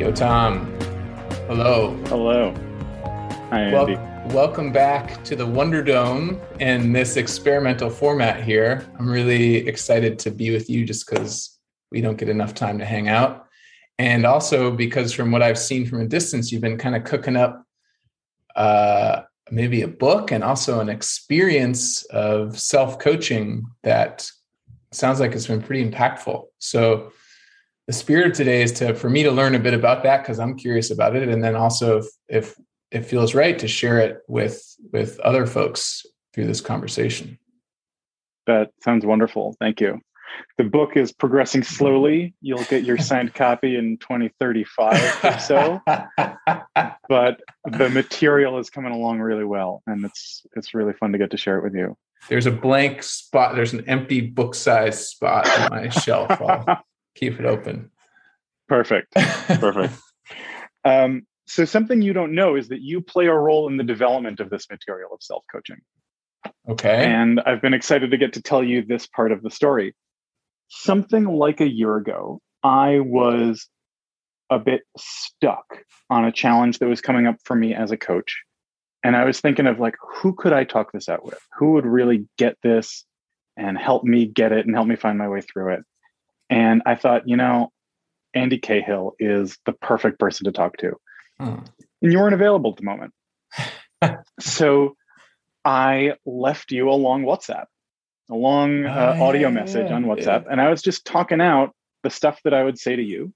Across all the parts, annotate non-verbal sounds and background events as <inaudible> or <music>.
Yotam. Hello. Hello. Hi, Andy. Wel- welcome back to the Wonder Dome and this experimental format here. I'm really excited to be with you just because we don't get enough time to hang out. And also because from what I've seen from a distance, you've been kind of cooking up uh, maybe a book and also an experience of self coaching that sounds like it's been pretty impactful. So, the spirit of today is to for me to learn a bit about that because I'm curious about it, and then also if if it feels right to share it with with other folks through this conversation. That sounds wonderful. Thank you. The book is progressing slowly. You'll get your signed copy in 2035 or so. <laughs> but the material is coming along really well and it's it's really fun to get to share it with you. There's a blank spot, there's an empty book size spot on my <laughs> shelf. I'll keep it open. Perfect. Perfect. <laughs> Um, so something you don't know is that you play a role in the development of this material of self-coaching. Okay. And I've been excited to get to tell you this part of the story something like a year ago, I was a bit stuck on a challenge that was coming up for me as a coach. And I was thinking of like, who could I talk this out with? Who would really get this and help me get it and help me find my way through it? And I thought, you know, Andy Cahill is the perfect person to talk to. Hmm. And you weren't available at the moment. <laughs> so I left you a long WhatsApp a long uh, oh, audio yeah, message yeah, on WhatsApp, yeah. and I was just talking out the stuff that I would say to you.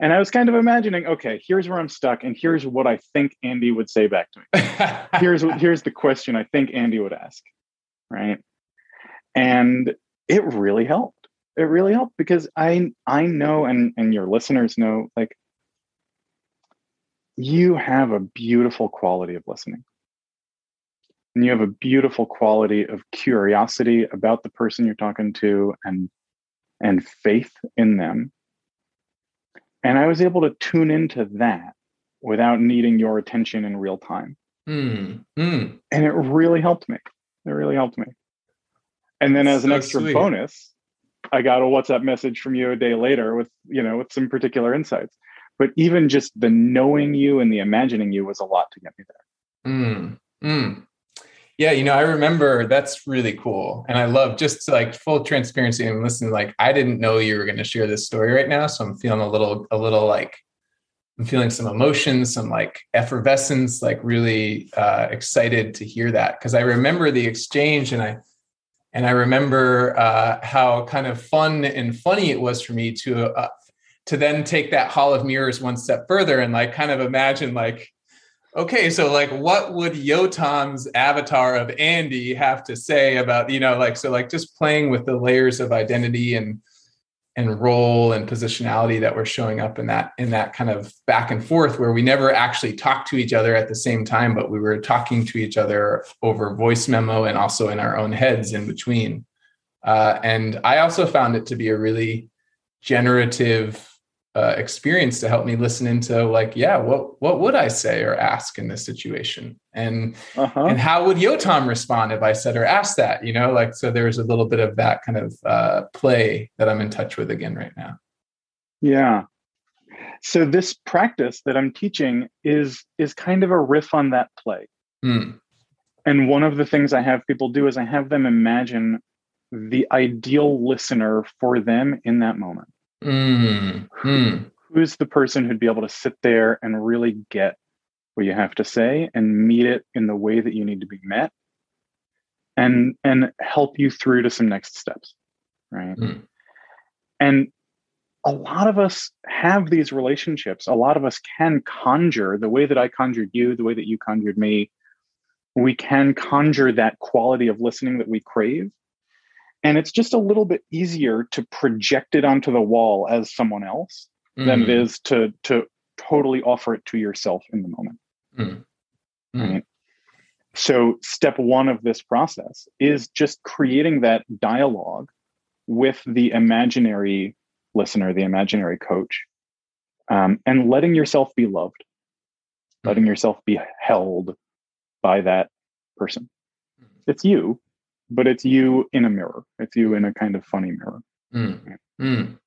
And I was kind of imagining, okay, here's where I'm stuck, and here's what I think Andy would say back to me. <laughs> here's here's the question I think Andy would ask, right? And it really helped. It really helped because I I know, and and your listeners know, like you have a beautiful quality of listening. And you have a beautiful quality of curiosity about the person you're talking to and and faith in them. And i was able to tune into that without needing your attention in real time. Mm, mm. and it really helped me. It really helped me. And then as so an extra sweet. bonus i got a whatsapp message from you a day later with you know with some particular insights but even just the knowing you and the imagining you was a lot to get me there mm, mm. Yeah, you know, I remember that's really cool. And I love just like full transparency and listen, like I didn't know you were going to share this story right now. So I'm feeling a little, a little like I'm feeling some emotions, some like effervescence, like really uh, excited to hear that. Cause I remember the exchange and I, and I remember uh, how kind of fun and funny it was for me to, uh, to then take that hall of mirrors one step further and like kind of imagine like, okay, so like what would Yotam's avatar of Andy have to say about, you know, like so like just playing with the layers of identity and and role and positionality that were showing up in that in that kind of back and forth where we never actually talked to each other at the same time, but we were talking to each other over voice memo and also in our own heads in between. Uh, and I also found it to be a really generative uh, experience to help me listen into like yeah what what would i say or ask in this situation and uh-huh. and how would yotam respond if i said or asked that you know like so there's a little bit of that kind of uh, play that i'm in touch with again right now yeah so this practice that i'm teaching is is kind of a riff on that play mm. and one of the things i have people do is i have them imagine the ideal listener for them in that moment Mm, mm. who's the person who'd be able to sit there and really get what you have to say and meet it in the way that you need to be met and and help you through to some next steps right mm. and a lot of us have these relationships a lot of us can conjure the way that i conjured you the way that you conjured me we can conjure that quality of listening that we crave and it's just a little bit easier to project it onto the wall as someone else mm. than it mm. to to totally offer it to yourself in the moment mm. Mm. Right? So, step one of this process is just creating that dialogue with the imaginary listener, the imaginary coach, um, and letting yourself be loved, mm-hmm. letting yourself be held by that person. Mm-hmm. It's you, but it's you in a mirror. It's you in a kind of funny mirror. Mm. Mm.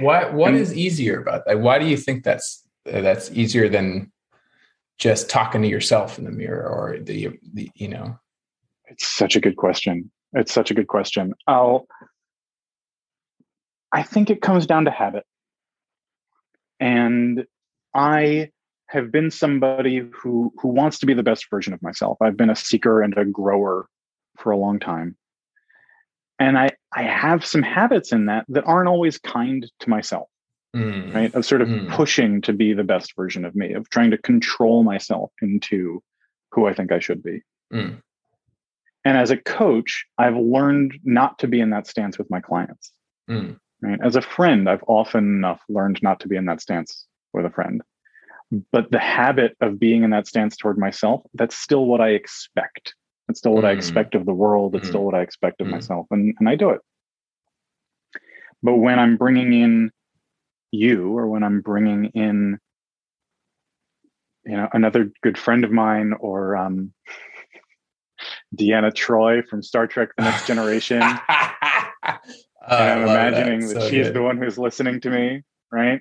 What what and, is easier about that? Why do you think that's that's easier than just talking to yourself in the mirror or the, the you know? It's such a good question. It's such a good question. I'll i think it comes down to habit. And i have been somebody who who wants to be the best version of myself. I've been a seeker and a grower for a long time. And i i have some habits in that that aren't always kind to myself mm. right? Of sort of mm. pushing to be the best version of me, of trying to control myself into who I think I should be. Mm. And as a coach, I've learned not to be in that stance with my clients. Mm. Right? As a friend, I've often enough learned not to be in that stance with a friend. But the habit of being in that stance toward myself, that's still what I expect. It's still what I mm. expect of the world. It's mm. still what I expect of mm. myself. And, and I do it. But when I'm bringing in you or when I'm bringing in, you know, another good friend of mine or um, <laughs> Deanna Troi from Star Trek: The Next Generation. <laughs> <laughs> and I'm imagining that, that so she's good. the one who's listening to me, right?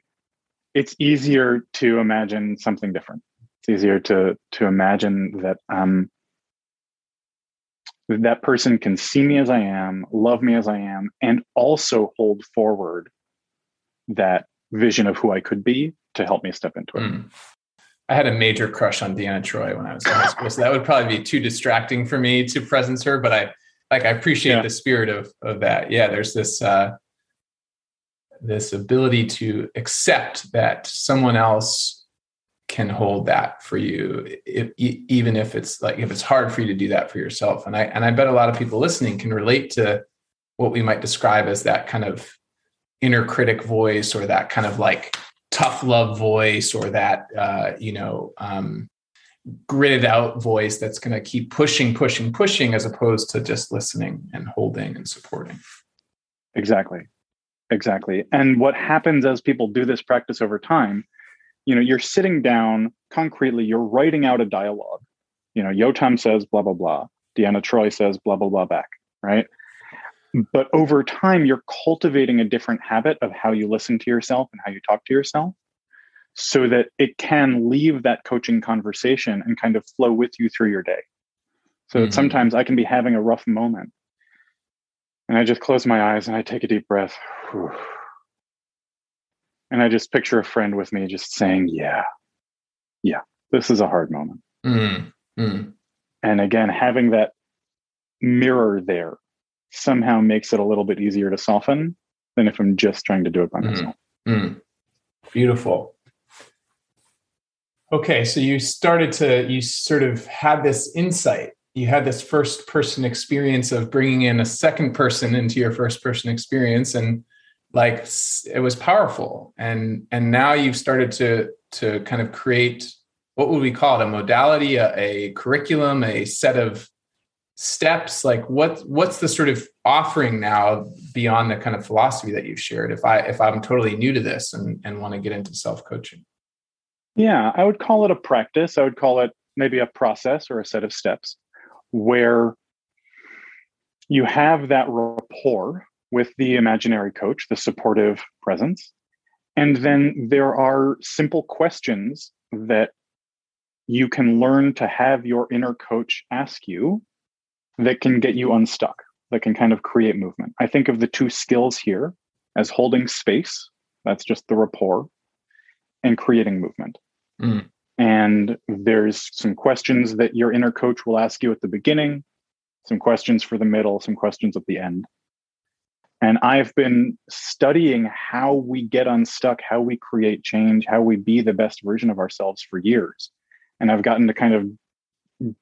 It's easier to imagine something different. It's easier to to imagine that um, that person can see me as I am, love me as I am, and also hold forward that vision of who I could be to help me step into it. Mm. I had a major crush on Deanna Troi when I was in high school, so that would probably be too distracting for me to presence her. But I like I appreciate yeah. the spirit of of that. Yeah, there's this uh, this ability to accept that someone else can hold that for you, if, even if it's like if it's hard for you to do that for yourself. And I and I bet a lot of people listening can relate to what we might describe as that kind of inner critic voice or that kind of like tough love voice or that uh, you know um, gritted out voice that's going to keep pushing pushing pushing as opposed to just listening and holding and supporting. Exactly. Exactly. And what happens as people do this practice over time you know you're sitting down concretely you're writing out a dialogue. You know yotam says blah blah blah. Deanna Troi says blah blah blah back right but over time you're cultivating a different habit of how you listen to yourself and how you talk to yourself so that it can leave that coaching conversation and kind of flow with you through your day so mm-hmm. that sometimes i can be having a rough moment and i just close my eyes and i take a deep breath <sighs> and i just picture a friend with me just saying yeah yeah this is a hard moment mm-hmm. and again having that mirror there somehow makes it a little bit easier to soften than if I'm just trying to do it by mm-hmm. myself. Mm. Beautiful. Okay, so you started to, you sort of had this insight. You had this first person experience of bringing in a second person into your first person experience, and like it was powerful. And and now you've started to to kind of create what would we call it a modality, a, a curriculum, a set of steps like what what's the sort of offering now beyond the kind of philosophy that you've shared if i if i'm totally new to this and and want to get into self-coaching? Yeah i would call it a practice. I would call it maybe a process or a set of steps where you have that rapport with the imaginary coach the supportive presence and then there are simple questions that you can learn to have your inner coach ask you that can get you unstuck, that can kind of create movement. I think of the two skills here as holding space, that's just the rapport, and creating movement. Mm. And there's some questions that your inner coach will ask you at the beginning, some questions for the middle, some questions at the end. And I've been studying how we get unstuck, how we create change, how we be the best version of ourselves for years. And I've gotten to kind of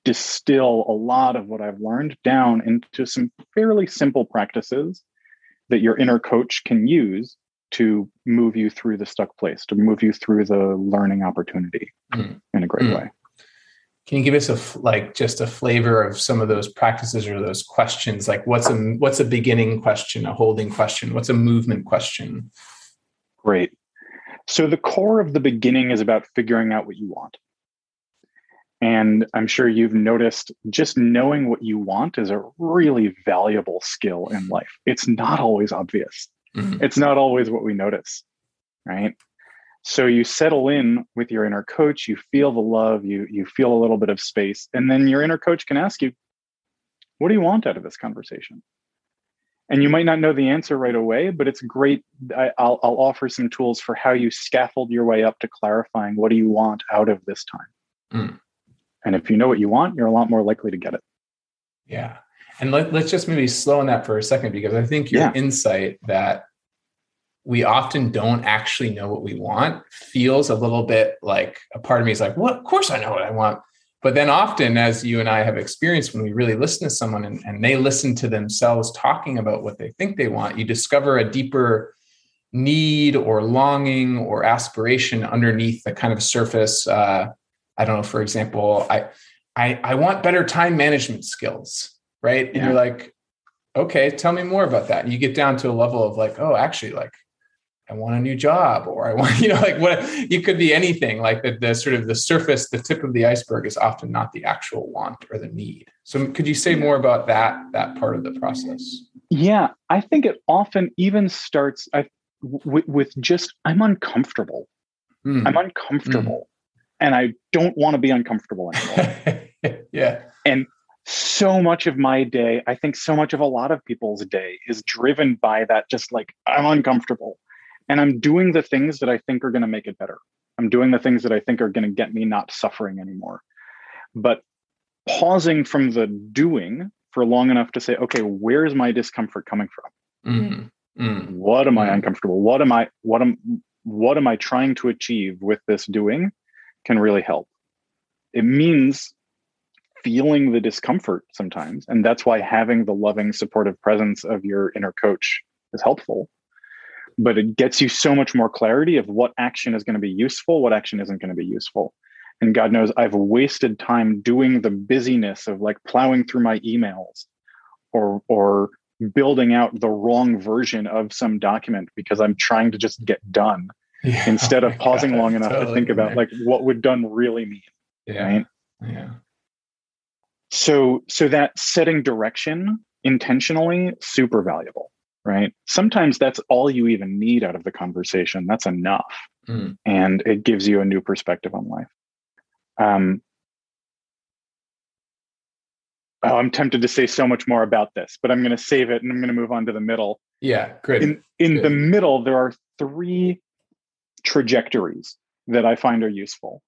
distill a lot of what I've learned down into some fairly simple practices that your inner coach can use to move you through the stuck place, to move you through the learning opportunity mm. in a great mm. way. Can you give us a like just a flavor of some of those practices or those questions? Like what's a what's a beginning question, a holding question, what's a movement question? Great. So the core of the beginning is about figuring out what you want. And I'm sure you've noticed just knowing what you want is a really valuable skill in life. It's not always obvious. Mm-hmm. It's not always what we notice, right? So you settle in with your inner coach, you feel the love, you you feel a little bit of space, and then your inner coach can ask you, "What do you want out of this conversation?" And you might not know the answer right away, but it's great. I, will I'll offer some tools for how you scaffold your way up to clarifying what do you want out of this time. Mm. And if you know what you want, you're a lot more likely to get it. Yeah. And let, us just maybe slow on that for a second because I think your yeah. insight that we often don't actually know what we want feels a little bit like a part of me is like, well, of course I know what I want. But then often, as you and I have experienced, when we really listen to someone and, and they listen to themselves talking about what they think they want, you discover a deeper need or longing or aspiration underneath the kind of surface uh, I don't know, for example, I I I want better time management skills, right? And yeah. you're like, okay, tell me more about that. And you get down to a level of like, oh, actually, like I want a new job, or I want, <laughs> you know, like what you could be anything. Like the, the sort of the surface, the tip of the iceberg is often not the actual want or the need. So could you say more about that that part of the process? Yeah, I think it often even starts I, with, with just I'm uncomfortable. Mm. I'm uncomfortable and I don't want to be uncomfortable anymore. <laughs> yeah. And so much of my day, I think so much of a lot of people's day is driven by that just like I'm uncomfortable and I'm doing the things that I think are going to make it better. I'm doing the things that I think are going to get me not suffering anymore. But pausing from the doing for long enough to say, okay, where's my discomfort coming from? Mm-hmm. Mm-hmm. What am I mm-hmm. uncomfortable? What am I what am what am I trying to achieve with this doing? Can really help. It means feeling the discomfort sometimes. And that's why having the loving, supportive presence of your inner coach is helpful. But it gets you so much more clarity of what action is going to be useful, what action isn't going to be useful. And God knows I've wasted time doing the busyness of like plowing through my emails or or building out the wrong version of some document because I'm trying to just get done yeah. instead of <laughs> oh pausing God, long enough totally to think about like what would done really mean. Yeah. Right. Yeah. So so that setting direction intentionally super valuable, right? Sometimes that's all you even need out of the conversation. That's enough. Mm. And it gives you a new perspective on life. Um, Oh, I'm tempted to say so much more about this, but I'm going to save it and I'm going to move on to the middle. Yeah, great. In in Good. the middle, there are three trajectories that I find are useful.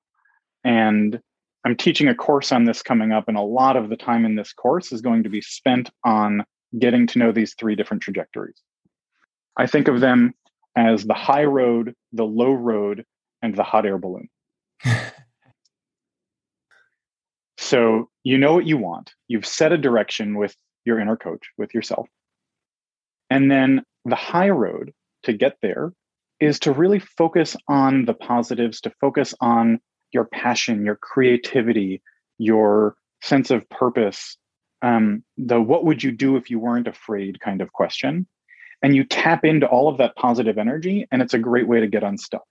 And I'm teaching a course on this coming up, and a lot of the time in this course is going to be spent on getting to know these three different trajectories. I think of them as the high road, the low road, and the hot air balloon. <laughs> so you know what you want, you've set a direction with your inner coach, with yourself. And then the high road to get there is to really focus on the positives, to focus on your passion, your creativity, your sense of purpose, um, the what would you do if you weren't afraid kind of question. And you tap into all of that positive energy, and it's a great way to get unstuck.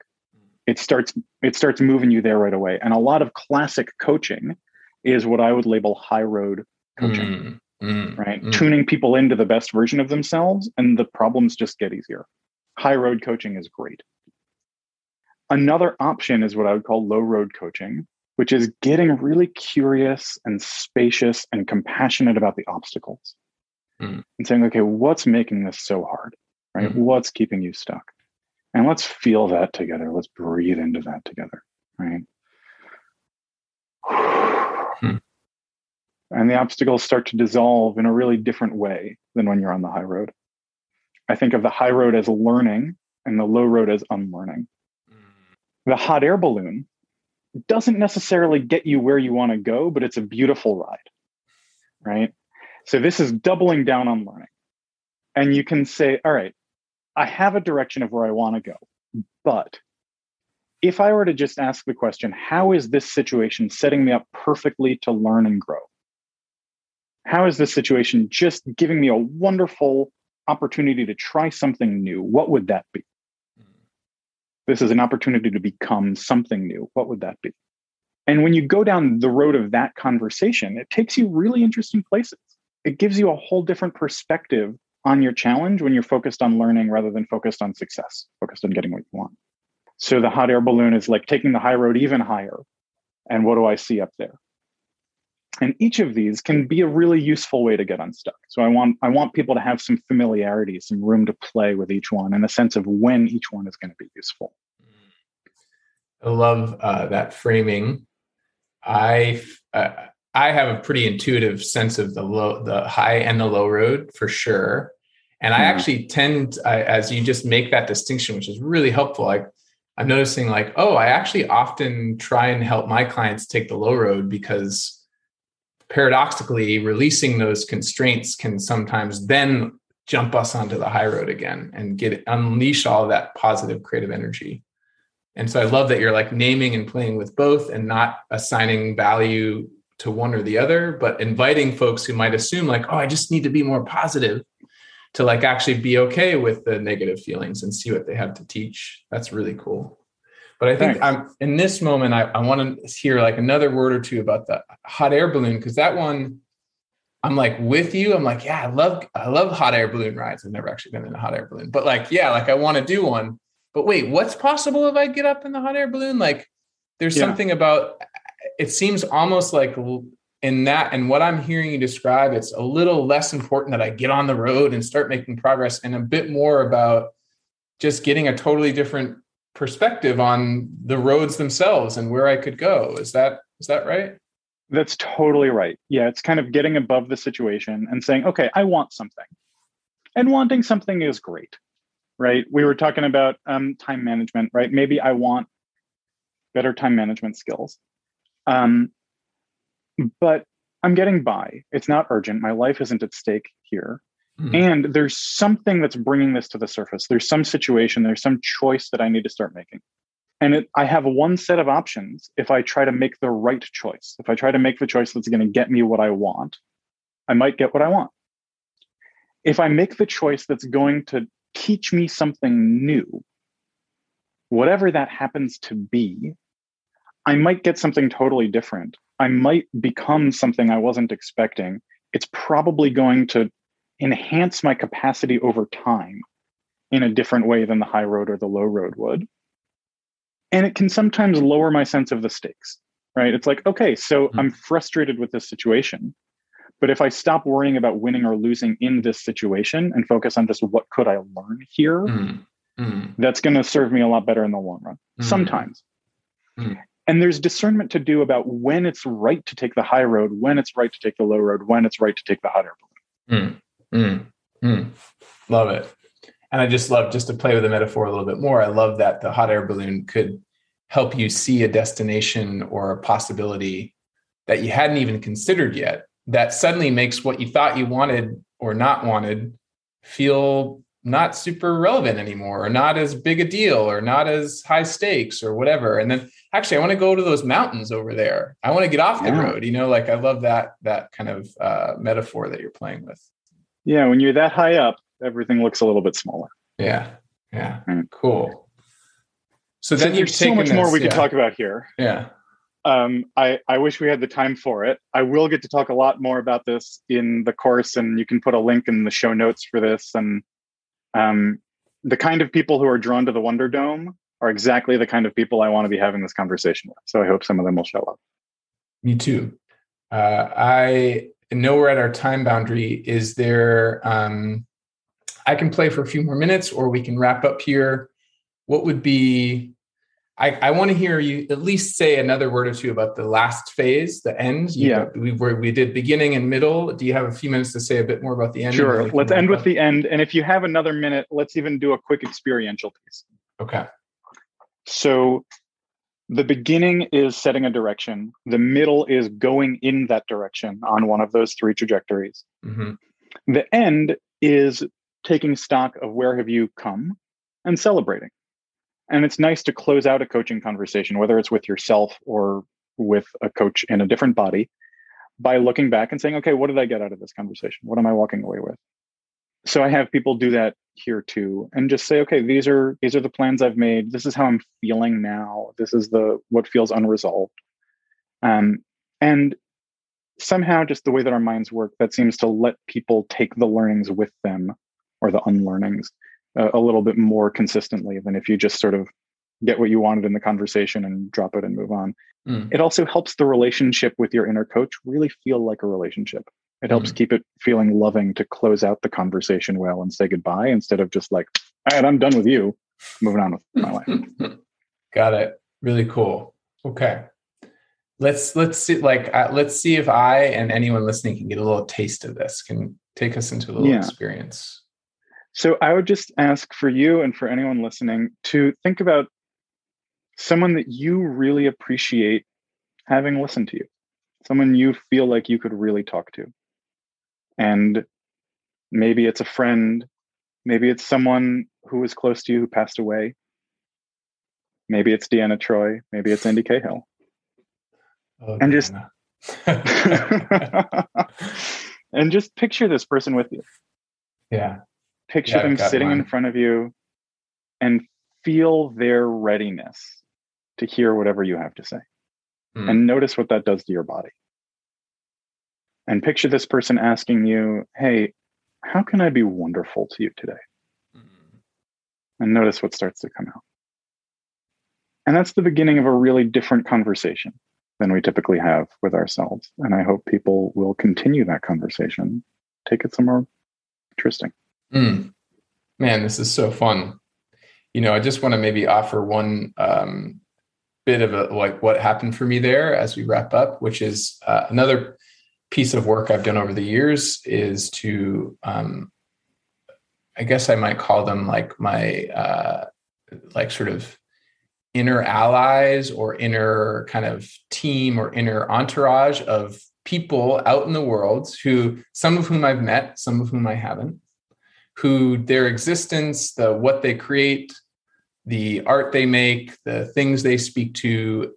It starts it starts moving you there right away. And a lot of classic coaching is what I would label high road coaching. Mm, mm, right? Mm. Tuning people into the best version of themselves, and the problems just get easier high road coaching is great. Another option is what I would call low road coaching, which is getting really curious and spacious and compassionate about the obstacles mm. and saying, okay, what's making this so hard? Right? Mm. What's keeping you stuck? And let's feel that together. Let's breathe into that together, right? Hmm. And the obstacles start to dissolve in a really different way than when you're on the high road. I think of the high road as learning and the low road as unlearning. The hot air balloon doesn't necessarily get you where you want to go, but it's a beautiful ride, right? So this is doubling down on learning. And you can say, all right, I have a direction of where I want to go, but if I were to just ask the question, how is this situation setting me up perfectly to learn and grow? How is this situation just giving me a wonderful opportunity to try something new? What would that be? This is an opportunity to become something new. What would that be? And when you go down the road of that conversation, it takes you really interesting places. It gives you a whole different perspective on your challenge when you're focused on learning rather than focused on success, focused on getting what you want. So the hot air balloon is like taking the high road even higher. And what do I see up there? And each of these can be a really useful way to get unstuck. So I want I want people to have some familiarity, some room to play with each one, and a sense of when each one is going to be useful. I love uh, that framing. I uh, I have a pretty intuitive sense of the low, the high and the low road for sure. And I hmm. actually tend, I, as you just make that distinction, which is really helpful. Like I'm noticing, like, oh, I actually often try and help my clients take the low road because paradoxically, releasing those constraints can sometimes then jump us onto the high road again and get unleash all that positive creative energy. And so I love that you're like naming and playing with both and not assigning value to one or the other, but inviting folks who might assume like, oh, I just need to be more positive to like actually be okay with the negative feelings and see what they have to teach. That's really cool. But I think Thanks. I'm in this moment, I, I want to hear like another word or two about the hot air balloon because that one, I'm like with you. I'm like, yeah, I love I love hot air balloon rides. I've never actually been in a hot air balloon, but like, yeah, like I want to do one. But wait, what's possible if I get up in the hot air balloon? Like, there's yeah. something about it seems almost like in that and what i'm hearing you describe it's a little less important that i get on the road and start making progress and a bit more about just getting a totally different perspective on the roads themselves and where i could go. Is that is that right? That's totally right. Yeah it's kind of getting above the situation and saying okay i want something. And wanting something is great right? We were talking about um, time management right? Maybe i want better time management skills. Um, but I'm getting by. It's not urgent. My life isn't at stake here. Mm-hmm. And there's something that's bringing this to the surface. There's some situation, there's some choice that I need to start making. And it, I have one set of options if I try to make the right choice. If I try to make the choice that's going to get me what I want, I might get what I want. If I make the choice that's going to teach me something new, whatever that happens to be, I might get something totally different. I might become something I wasn't expecting. It's probably going to enhance my capacity over time in a different way than the high road or the low road would. And it can sometimes lower my sense of the stakes, right? It's like, okay, so mm-hmm. I'm frustrated with this situation. But if I stop worrying about winning or losing in this situation and focus on just what could I learn here, mm-hmm. that's going to serve me a lot better in the long run. Mm-hmm. Sometimes. Mm and there's discernment to do about when it's right to take the high road, when it's right to take the low road, when it's right to take the hot air balloon. Mm, mm, mm. Love it. And I just love just to play with the metaphor a little bit more. I love that the hot air balloon could help you see a destination or a possibility that you hadn't even considered yet that suddenly makes what you thought you wanted or not wanted feel not super relevant anymore or not as big a deal or not as high stakes or whatever and then actually i want to go to those mountains over there i want to get off yeah. the road you know like i love that that kind of uh, metaphor that you're playing with yeah when you're that high up everything looks a little bit smaller yeah yeah mm. cool so then so there's so much this, more we yeah. can talk about here yeah um, I, I wish we had the time for it. I will get to talk a lot more about this in the course, and you can put a link in the show notes for this. And um, the kind of people who are drawn to the Wonder Dome are exactly the kind of people I want to be having this conversation with. So I hope some of them will show up. Me too. Uh, I know we're at our time boundary. Is there? Um, I can play for a few more minutes, or we can wrap up here. what would be I, I want to hear you at least say another word or two about the last phase, the end. You, yeah, we were we did beginning and middle. Do you have a few minutes to say a bit more about the end? Sure. Let's end with the end, and if you have another minute, let's even do a quick experiential piece. Okay. So, the beginning is setting a direction. The middle is going in that direction on one of those three trajectories. Mm-hmm. The end is taking stock of where have you come and celebrating. And it's nice to close out a coaching conversation, whether it's with yourself or with a coach in a different body, by looking back and saying, okay, what did I get out of this conversation? What am I walking away with? So I have people do that here too and just say, okay, these are these are the plans I've made. This is how I'm feeling now. This is the what feels unresolved. Um, and somehow just the way that our minds work, that seems to let people take the learnings with them or the unlearnings a, a little bit more consistently than if you just sort of get what you wanted in the conversation and drop it and move on. Mm. It also helps the relationship with your inner coach really feel like a relationship. It helps mm. keep it feeling loving to close out the conversation well and say goodbye instead of just like, all right, I'm done with you, moving on with my life. <laughs> Got it. Really cool. Okay. Let's let's see like uh, let's see if I and anyone listening can get a little taste of this. Can take us into a little yeah. experience. So I would just ask for you and for anyone listening to think about someone that you really appreciate having listened to you, someone you feel like you could really talk to. And maybe it's a friend, maybe it's someone who was close to you who passed away. Maybe it's Deanna Troi, maybe it's Andy Cahill. Oh, and just <laughs> and just picture this person with you. Yeah. Picture yeah, them sitting in front of you and feel their readiness to hear whatever you have to say. Mm. And notice what that does to your body. And picture this person asking you, Hey, how can I be wonderful to you today? Mm. And notice what starts to come out. And that's the beginning of a really different conversation than we typically have with ourselves. And I hope people will continue that conversation, take it somewhere interesting. Mm. Man, this is so fun. You know, I just want to maybe offer one um, bit of a like what happened for me there as we wrap up, which is uh, another piece of work I've done over the years is to, um, I guess I might call them like my uh, like sort of inner allies or inner kind of team or inner entourage of people out in the world who some of whom I've met, some of whom I haven't, who their existence, the what they create, the art they make, the things they speak to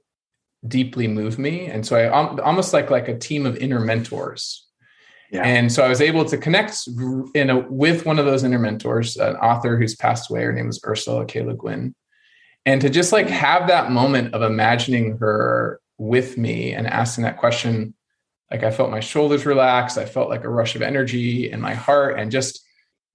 deeply move me. And so I almost like like a team of inner mentors. Yeah. And so I was able to connect in a, with one of those inner mentors, an author who's passed away. Her name was Ursula K. Le Guin. And to just like have that moment of imagining her with me and asking that question, like I felt my shoulders relax. I felt like a rush of energy in my heart and just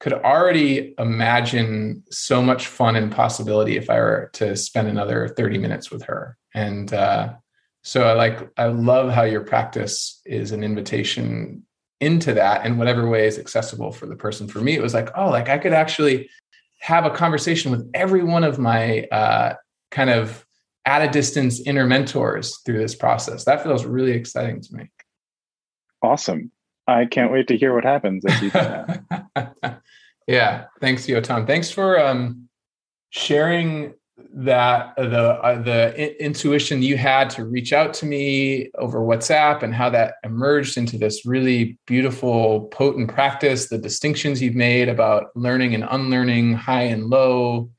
could already imagine so much fun and possibility if I were to spend another 30 minutes with her. And uh, so I like, I love how your practice is an invitation into that in whatever way is accessible for the person. For me, it was like, oh, like I could actually have a conversation with every one of my uh, kind of at a distance inner mentors through this process. That feels really exciting to me. Awesome. I can't wait to hear what happens if you do that. <laughs> <laughs> yeah, thanks, Yotam. Thanks for um, sharing that the uh, the intuition you had to reach out to me over WhatsApp and how that emerged into this really beautiful, potent practice. The distinctions you've made about learning and unlearning, high and low,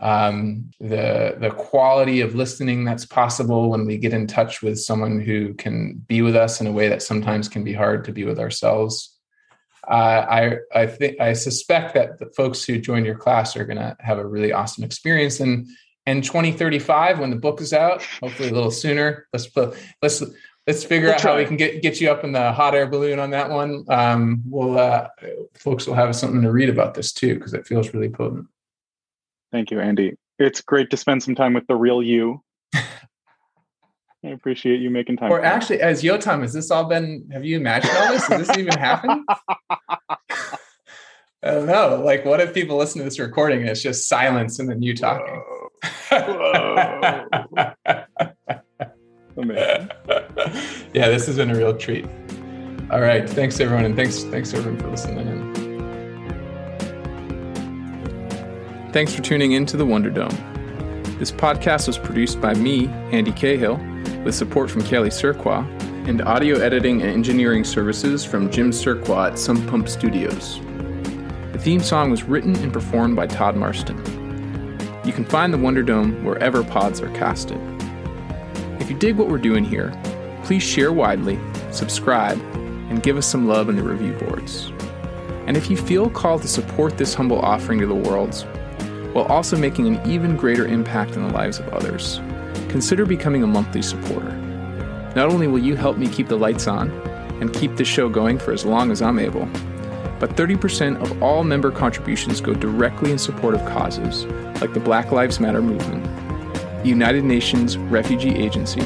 um, the the quality of listening that's possible when we get in touch with someone who can be with us in a way that sometimes can be hard to be with ourselves. Uh, I I think I suspect that the folks who join your class are going to have a really awesome experience. And in 2035, when the book is out, hopefully a little sooner, let's let's let's figure out how we can get get you up in the hot air balloon on that one. Um, we'll uh, folks will have something to read about this too because it feels really potent. Thank you, Andy. It's great to spend some time with the real you. I appreciate you making time. Or actually, as Yotam, has this all been? Have you imagined all this? Has this even happened? <laughs> I don't know. Like, what if people listen to this recording and it's just silence and then you talking? Whoa. Whoa. <laughs> yeah, this has been a real treat. All right. Thanks everyone. And thanks, thanks everyone for listening in. Thanks for tuning in to the Wonder Dome. This podcast was produced by me, Andy Cahill, with support from Kelly Surqua, and audio editing and engineering services from Jim Surqua at Some Pump Studios. The theme song was written and performed by Todd Marston. You can find the Wonder Dome wherever pods are casted. If you dig what we're doing here, please share widely, subscribe, and give us some love in the review boards. And if you feel called to support this humble offering to the world, while also making an even greater impact in the lives of others, consider becoming a monthly supporter. Not only will you help me keep the lights on and keep this show going for as long as I'm able, but 30% of all member contributions go directly in support of causes like the Black Lives Matter movement the United Nations Refugee Agency,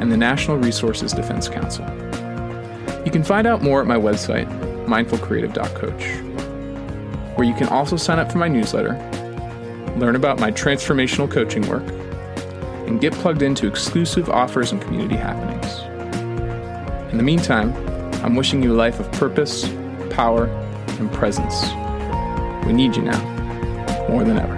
and the Natural Resources Defense Council. You can find out more at my website, mindfulcreative.coach, where you can also sign up for my newsletter, learn about my transformational coaching work, and get plugged into exclusive offers and community happenings. In the meantime, I'm wishing you a life of purpose, power, and presence. We need you now, more than ever.